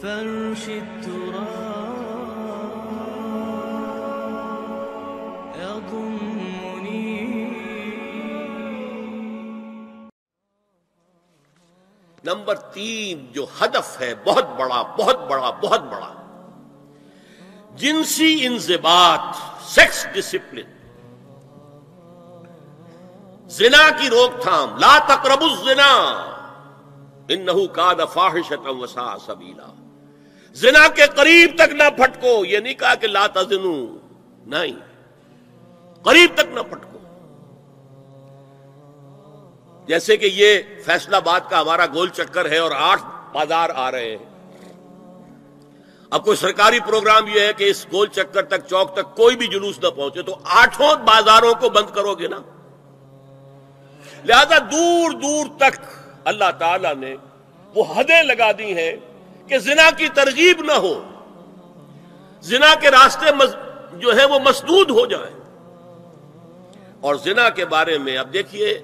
فرش التراب يضمني نمبر تین جو ہدف ہے، بہت بڑا بہت بڑا بہت بڑا۔ جنسی انضباط سیکس ڈسپلن زنا کی روک تھام، لا تقربوا الزنا۔ انہو کان فاحشتا وسا سبیلا۔ زنا کے قریب تک نہ پھٹکو، یہ نہیں کہا کہ لا تزنو، نہیں۔ قریب تک نہ پھٹکو۔ جیسے کہ یہ فیصلہ باد کا ہمارا گول چکر ہے اور آٹھ بازار آ رہے ہیں۔ اب کوئی سرکاری پروگرام یہ ہے کہ اس گول چکر تک، چوک تک کوئی بھی جلوس نہ پہنچے تو آٹھوں بازاروں کو بند کرو گے نا۔ لہذا دور دور تک اللہ تعالی نے وہ حدیں لگا دی ہیں۔ کہ زنا کی ترغیب نہ ہو، زنا کے راستے مز- جو ہے وہ مسدود ہو جائیں اور زنا کے بارے میں اب دیکھیے،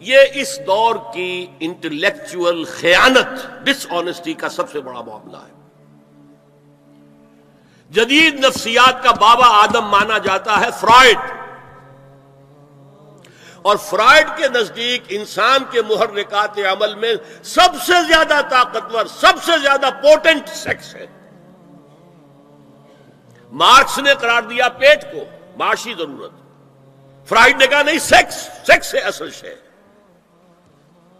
یہ اس دور کی انٹلیکچوئل خیانت ڈس آنےسٹی کا سب سے بڑا معاملہ ہے۔ جدید نفسیات کا بابا آدم مانا جاتا ہے فرائڈ اور فرائڈ کے نزدیک انسان کے محرکات عمل میں سب سے زیادہ طاقتور، سب سے زیادہ پوٹنٹ سیکس ہے۔ مارکس نے قرار دیا پیٹ کو، معاشی ضرورت۔ فرائڈ نے کہا نہیں سیکس سیکس ہے، اصل شے۔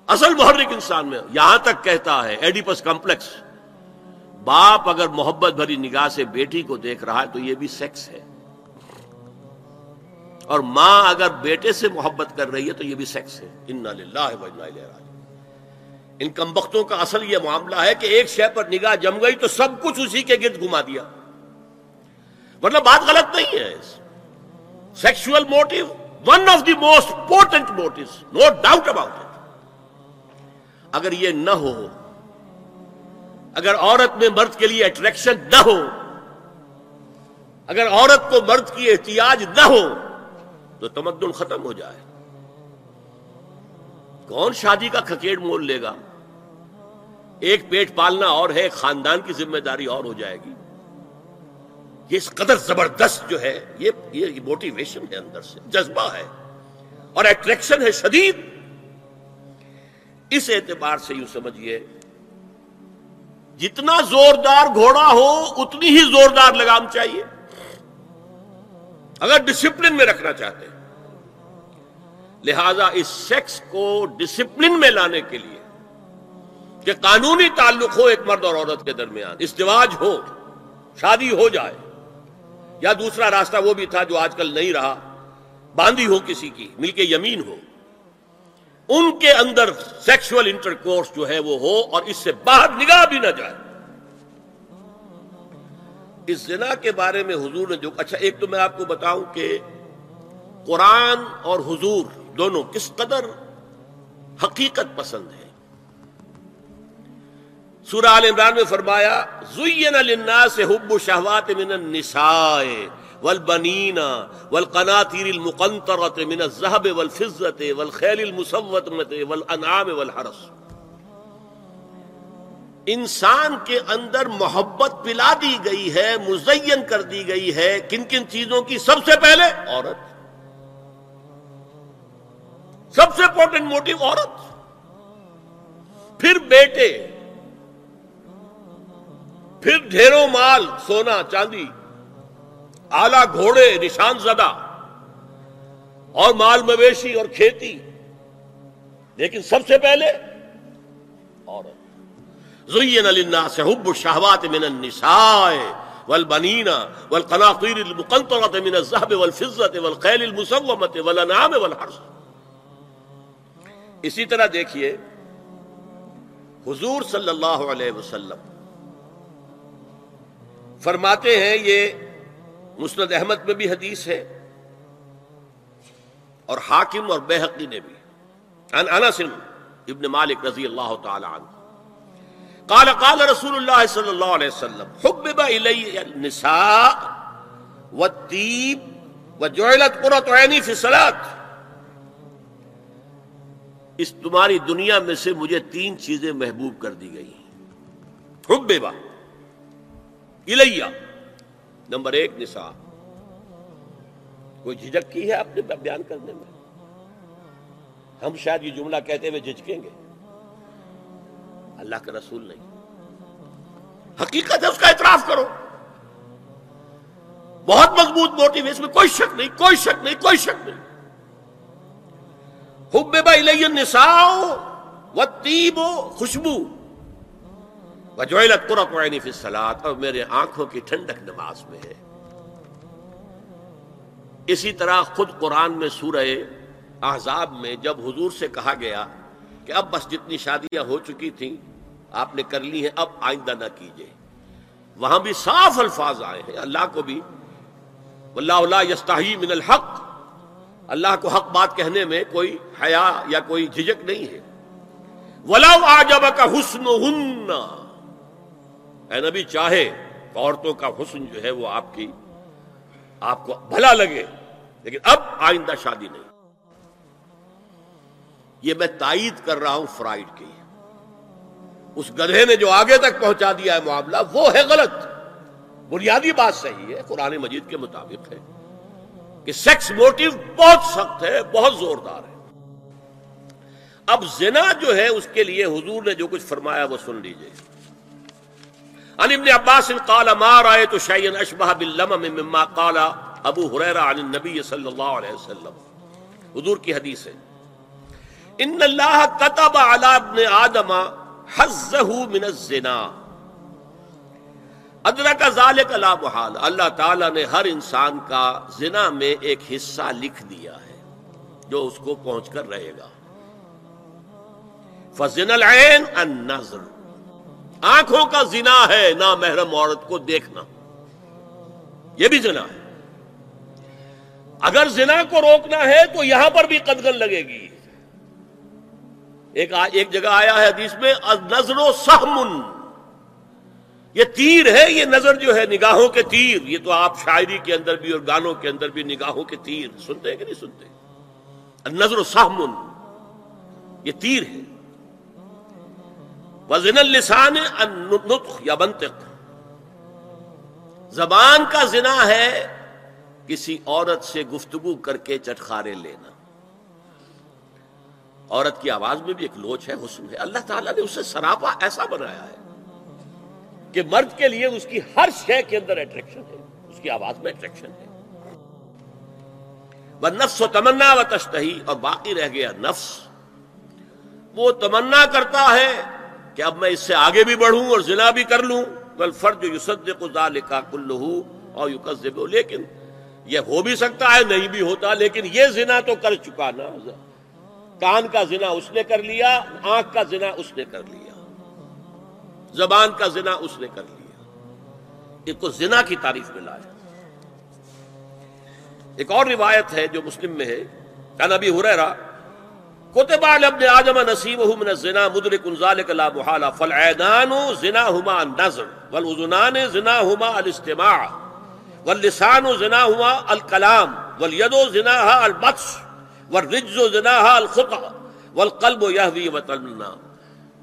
اصل محرک انسان میں، یہاں تک کہتا ہے، ایڈیپس کمپلیکس۔ باپ اگر محبت بھری نگاہ سے بیٹی کو دیکھ رہا ہے تو یہ بھی سیکس ہے۔ اور ماں اگر بیٹے سے محبت کر رہی ہے تو یہ بھی سیکس ہے۔ انا للہ و انا الیہ راجعون۔ ان کمبختوں کا اصل یہ معاملہ ہے کہ ایک شے پر نگاہ جم گئی تو سب کچھ اسی کے گرد گھما دیا۔ مطلب بات غلط نہیں ہے sexual motto one of the most important motto no doubt about it اگر یہ نہ ہو، اگر عورت میں مرد کے لیے اٹریکشن نہ ہو، اگر عورت کو مرد کی احتیاج نہ ہو تو تمدن ختم ہو جائے۔ کون شادی کا کھکیڑ مول لے گا؟ ایک پیٹ پالنا اور ہے، خاندان کی ذمہ داری اور ہو جائے گی۔ یہ اس قدر زبردست جو ہے، یہ یہ موٹیویشن ہے اندر سے، جذبہ ہے اور اٹریکشن ہے شدید۔ اس اعتبار سے یوں سمجھیے جتنا زوردار گھوڑا ہو، اتنی ہی زوردار لگام چاہیے۔ اگر ڈسپلن میں رکھنا چاہتے ہیں، لہذا اس سیکس کو ڈسپلن میں لانے کے لیے کہ قانونی تعلق ہو ایک مرد اور عورت کے درمیان ازدواج ہو، شادی ہو جائے، یا دوسرا راستہ وہ بھی تھا جو آج کل نہیں رہا، باندھی ہو کسی کی مل کے یمین ہو، ان کے اندر سیکشل انٹرکورس جو ہے وہ ہو اور اس سے باہر نگاہ بھی نہ جائے۔ اس زنا کے بارے میں حضور نے جو اچھا ایک تو میں آپ کو بتاؤں کہ قرآن اور حضور دونوں کس قدر حقیقت پسند ہے سورہ آل عمران میں فرمایا، زین للناس حب شہوات من النساء والبنین والقناطیر المقنطرة من الذهب والفضة والخیل المسومة والانعام والحرس۔ انسان کے اندر محبت پلا دی گئی ہے، مزین کر دی گئی ہے کن کن چیزوں کی؟ سب سے پہلے عورت۔ سب سے امپورٹنٹ موٹو عورت۔ پھر بیٹے۔ پھر ڈھیروں مال، سونا، چاندی۔ آلہ گھوڑے، نشان زدہ۔ اور مال مویشی اور کھیتی۔ لیکن سب سے پہلے عورت۔ زین للناس حب الشہوات من النساء والبنین والقناطیر المقنطرة من الذهب والفضة والخیل المسومة والانعام والحرث۔ اسی طرح دیکھیے، حضور صلی اللہ علیہ وسلم فرماتے ہیں، یہ مسند احمد میں بھی حدیث ہے اور حاکم اور بحقی نے بھی۔ عن انس ابن مالک رضی اللہ تعالی عنہ۔ قال قال رسول اللہ صلی اللہ علیہ وسلم، حبب الی النساء والطیب وجعلت قرۃ عینی فی الصلاۃ۔ اس تمہاری دنیا میں سے مجھے تین چیزیں محبوب کر دی گئی حب با الیہ۔ نمبر ایک نسا کوئی جھجک کی ہے اپنے بیان کرنے میں؟ ہم شاید یہ جملہ کہتے ہوئے جھجکیں گے۔ اللہ کا رسول نہیں۔ حقیقت ہے، اس کا اعتراف کرو۔ بہت مضبوط موٹو ہے، اس میں کوئی شک نہیں، کوئی شک نہیں، کوئی شک نہیں۔ حب با و تیب خوشبو وجوہلت قرۃ عینی فی الصلاۃ اور میرے آنکھوں کی ٹھنڈک نماز میں ہے۔ اسی طرح خود قرآن میں سورہ احزاب میں جب حضور سے کہا گیا کہ اب بس جتنی شادیاں ہو چکی تھیں، آپ نے کر لی ہیں، اب آئندہ نہ کیجیے وہاں بھی صاف الفاظ آئے ہیں، اللہ کو بھی۔ اللہ اللہ یستاحی من الحق۔ اللہ کو حق بات کہنے میں کوئی حیا یا کوئی جھجک نہیں ہے۔ ولا آجب کا حسن ہن اے نبی، چاہے عورتوں کا حسن جو ہے وہ آپ کی، آپ کو بھلا لگے، لیکن اب آئندہ شادی نہیں۔ یہ میں تائید کر رہا ہوں فرائڈ کی۔ اس گدھے نے جو آگے تک پہنچا دیا ہے معاملہ، وہ ہے غلط۔ بنیادی بات صحیح ہے، قرآن مجید کے مطابق ہے کہ سیکس موٹیو بہت سخت ہے، بہت زوردار ہے۔ اب زنا جو ہے، اس کے لیے حضور نے جو کچھ فرمایا وہ سن لیجیے۔ ان ابن عباس قال ما رأيت شيئا اشبه باللمم مما قال ابو هريره عن النبي صلی اللہ علیہ وسلم۔ حضور کی حدیث ہے۔ ان اللہ كتب على ابن آدم حزه من الزنا۔ ادرک ذالک لا محال۔ اللہ تعالی نے ہر انسان کا زنا میں ایک حصہ لکھ دیا ہے، جو اس کو پہنچ کر رہے گا۔ فزن العین النظر۔ آنکھوں کا زنا ہے، نہ محرم عورت کو دیکھنا۔ یہ بھی زنا ہے۔ اگر زنا کو روکنا ہے تو یہاں پر بھی قدغن لگے گی۔ ایک ایک جگہ آیا ہے حدیث میں نظر و سہمن۔ یہ تیر ہے، یہ نظر جو ہے نگاہوں کے تیر۔ یہ تو آپ شاعری کے اندر بھی اور گانوں کے اندر بھی نگاہوں کے تیر۔ سنتے ہیں کہ نہیں سنتے؟ نظر و سہمن۔ یہ تیر ہے۔ وزن السان یا بنطق۔ زبان کا زنا ہے، کسی عورت سے گفتگو کر کے چٹخارے لینا۔ عورت کی آواز میں بھی ایک لوچ ہے، حسن ہے۔ اللہ تعالیٰ نے اسے سراپا ایسا بنایا ہے کہ مرد کے لیے اس کی ہر شے کے اندر اٹریکشن ہے۔ اس کی آواز میں اٹریکشن ہے۔ وہ نفس و تمنا و تشتہی اور باقی رہ گیا نفس۔ وہ تمنا کرتا ہے کہ اب میں اس سے آگے بھی بڑھوں اور زنا بھی کر لوں۔ بل فرد یوسد ذالکا کلہ اور یکذب لیکن یہ ہو بھی سکتا ہے، نہیں بھی ہوتا، لیکن یہ زنا تو کر چکا نا۔ کان کا زنا اس نے کر لیا، آنکھ کا زنا اس نے کر لیا۔ زبان کا زنا اس نے کر لیا۔ ایک کو زنا کی تعریف میں لایا۔ ایک اور روایت ہے جو مسلم میں ہے۔ نبی ہریرا کتب علی ابن آدم نصیبہ من الزنا مدرک ذالک لا محالہ فالعینان زناہما النظر والعذنان زناہما الاستماع، واللسان زناہما الکلام، والید زناہا البطش۔ والرجز زناہا الخطع والقلب یہوی وطلنا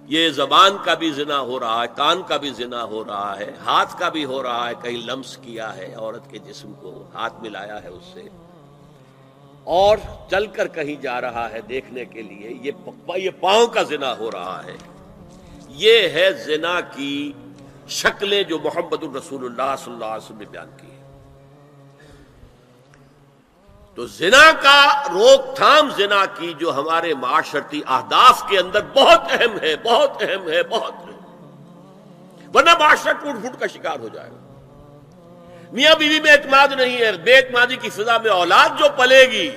یہ زبان کا بھی زنا ہو رہا ہے، کان کا بھی زنا ہو رہا ہے، ہاتھ کا بھی ہو رہا ہے، کہیں لمس کیا ہے، عورت کے جسم کو ہاتھ ملایا ہے اس سے۔ اور چل کر کہیں جا رہا ہے دیکھنے کے لیے، یہ یہ پاؤں کا زنا ہو رہا ہے۔ یہ ہے زنا کی شکلیں جو محمد الرسول اللہ صلی اللہ علیہ وسلم نے بیان کی۔ تو زنا کا روک تھام زنا کی جو ہمارے معاشرتی اہداف کے اندر بہت اہم ہے، بہت اہم ہے، بہت اہم ورنہ معاشرہ ٹوٹ پھوٹ کا شکار ہو جائے گا۔ میاں بیوی میں اعتماد نہیں ہے، بے اعتمادی کی فضا میں اولاد جو پلے گی،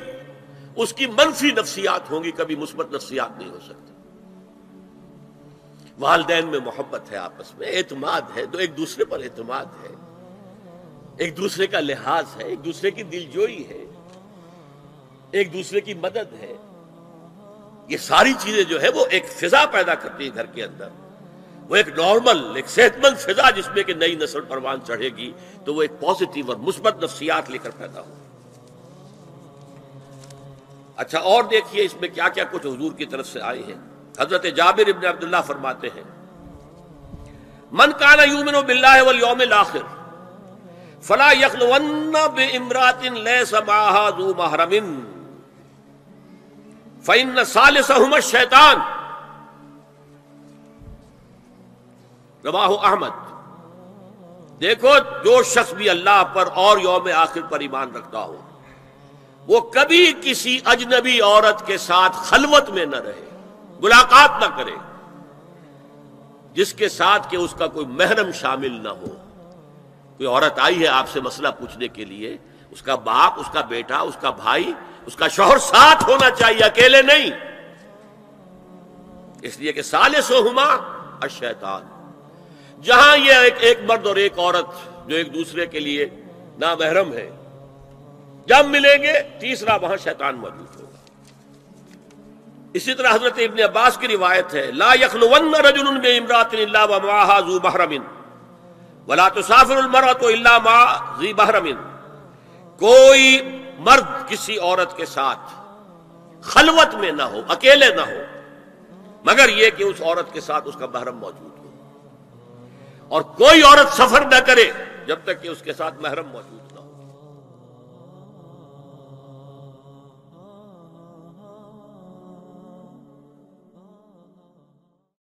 اس کی منفی نفسیات ہوں گی، کبھی مثبت نفسیات نہیں ہو سکتی والدین میں محبت ہے آپس میں، اعتماد ہے تو ایک دوسرے پر اعتماد ہے۔ ایک دوسرے کا لحاظ ہے، ایک دوسرے کی دلجوئی ہے۔ ایک دوسرے کی مدد ہے۔ یہ ساری چیزیں جو ہے وہ ایک فضا پیدا کرتی ہے گھر کے اندر۔ وہ ایک نارمل، ایک صحت مند فضا جس میں کہ نئی نسل پروان چڑھے گی، تو وہ ایک پازیٹیو اور مثبت نفسیات لے کر پیدا ہو۔ اچھا اور دیکھیے اس میں کیا کیا کچھ حضور کی طرف سے آئے ہیں۔ حضرت جابر ابن عبداللہ فرماتے ہیں، من کانا یومن و بلّہ والیوم الاخر، فلا یخلون بے لیس معها ذو محرم. فإن ثالثهما الشیطان رواہ احمد۔ دیکھو، جو شخص بھی اللہ پر اور یوم آخر پر ایمان رکھتا ہو، وہ کبھی کسی اجنبی عورت کے ساتھ خلوت میں نہ رہے، ملاقات نہ کرے، جس کے ساتھ کہ اس کا کوئی محرم شامل نہ ہو۔ کوئی عورت آئی ہے آپ سے مسئلہ پوچھنے کے لیے اس کا باپ، اس کا بیٹا، اس کا بھائی، اس کا شوہر ساتھ ہونا چاہیے، اکیلے نہیں۔ اس لیے کہ سال سو ہما اشیتان جہاں یہ ایک ایک مرد اور ایک عورت جو ایک دوسرے کے لیے نامحرم ہے، جب ملیں گے، تیسرا وہاں شیطان موجود ہوگا۔ اسی طرح حضرت ابن عباس کی روایت ہے، لا یخلون رجل بامرات الا ومعها ذو محرم ولا تسافر المرأة الا مع ذي محرم کوئی مرد کسی عورت کے ساتھ خلوت میں نہ ہو، اکیلے نہ ہو، مگر یہ کہ اس عورت کے ساتھ اس کا محرم موجود ہو۔ اور کوئی عورت سفر نہ کرے جب تک کہ اس کے ساتھ محرم موجود